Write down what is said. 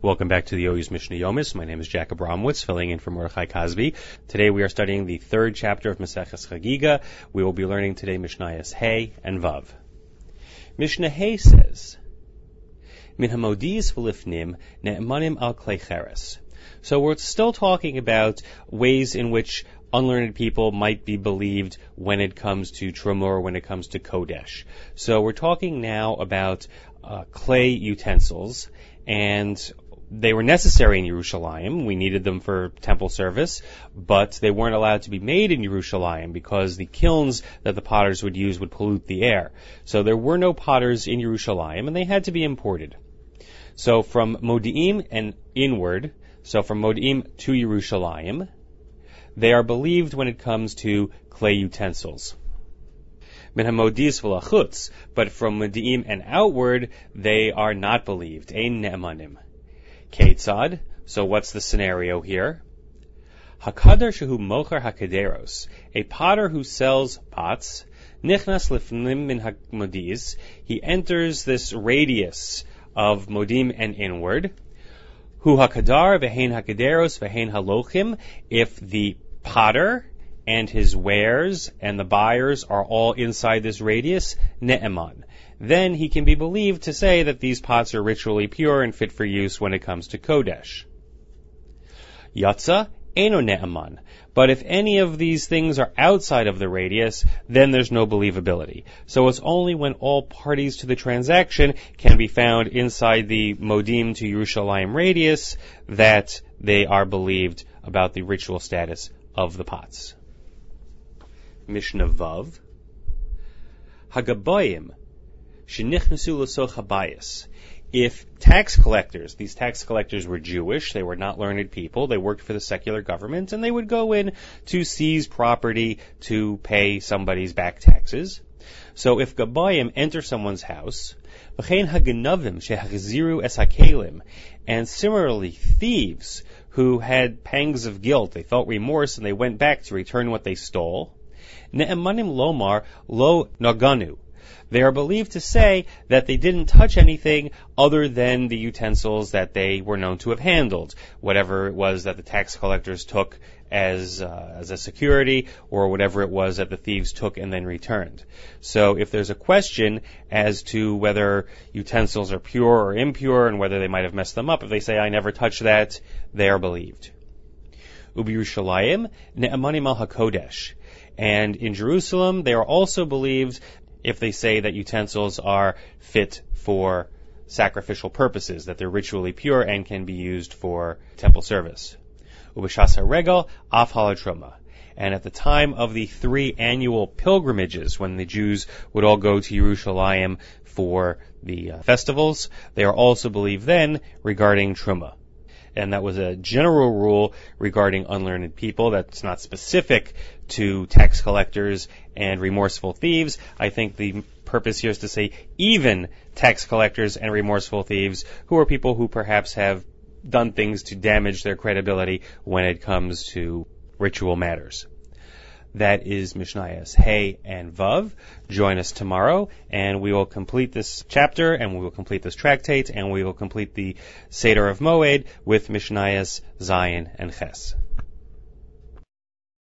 Welcome back to the OU's Mishnah Yomis. My name is Jack Abramowitz, filling in for Mordechai Cosby. Today we are studying the third chapter of Maseches Chagiga. We will be learning today Mishnayos Hey and Vav. Mishnah Hey says, Min hamodis v'lifnim ne'emanim al klei cheres. So we're still talking about ways in which unlearned people might be believed when it comes to Truma, when it comes to Kodesh. So we're talking now about uh, clay utensils and they were necessary in Yerushalayim. We needed them for temple service, but they weren't allowed to be made in Yerushalayim because the kilns that the potters would use would pollute the air. So there were no potters in Yerushalayim, and they had to be imported. So from Modi'im and inward, so from Modi'im to Yerushalayim, they are believed when it comes to clay utensils. But from Modi'im and outward, they are not believed. Ein ne'emanim. Ketzad. So what's the scenario here? Hakadar shehu mocher hakaderos. A potter who sells pots. Nichnas lifnim min hakmodis. He enters this radius of Modi'im and inward. Hu hakadar v'hein hakaderos v'hein halochim. If the potter and his wares and the buyers are all inside this radius, ne'eman then he can be believed to say that these pots are ritually pure and fit for use when it comes to Kodesh. Yatza, Eno Ne'aman. But if any of these things are outside of the radius, then there's no believability. So it's only when all parties to the transaction can be found inside the Modi'im to Yerushalayim radius that they are believed about the ritual status of the pots. Mishnah Vav. Hagabayim if tax collectors, these tax collectors were Jewish, they were not learned people, they worked for the secular government, and they would go in to seize property to pay somebody's back taxes. So if Gabayim enter someone's house, and similarly thieves who had pangs of guilt, they felt remorse and they went back to return what they stole, Ne'emanim lomar lo naganu. They are believed to say that they didn't touch anything other than the utensils that they were known to have handled, whatever it was that the tax collectors took as uh, as a security or whatever it was that the thieves took and then returned. So if there's a question as to whether utensils are pure or impure and whether they might have messed them up, if they say I never touched that, they are believed. Ubi Yerushalayim ne'amanim al hakodesh. And in Jerusalem, they are also believed if they say that utensils are fit for sacrificial purposes, that they're ritually pure and can be used for temple service. Ubashasa regal af truma. And at the time of the three annual pilgrimages, when the Jews would all go to Jerusalem for the uh, festivals, they are also believed then regarding truma and that was a general rule regarding unlearned people that's not specific to tax collectors and remorseful thieves. I think the purpose here is to say even tax collectors and remorseful thieves who are people who perhaps have done things to damage their credibility when it comes to ritual matters. That is Mishnayos Hey and Vav. Join us tomorrow, and we will complete this chapter, and we will complete this tractate, and we will complete the Seder of Moed with Mishnayos Zayin and Ches.